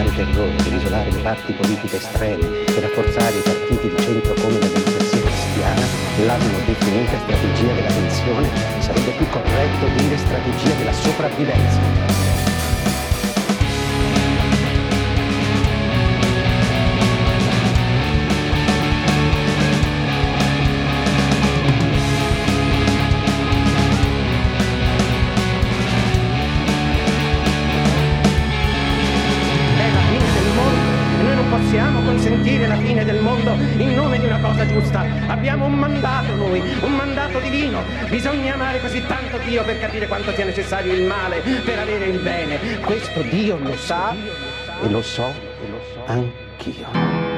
provocare terrore, per isolare le parti politiche estreme, per rafforzare i partiti di centro come la democrazia cristiana, l'hanno definita strategia della tensione, sarebbe più corretto dire strategia della sopravvivenza. Consentire la fine del mondo in nome di una cosa giusta. Abbiamo un mandato noi, un mandato divino. Bisogna amare così tanto Dio per capire quanto sia necessario il male per avere il bene. Questo Dio lo sa e lo so anch'io.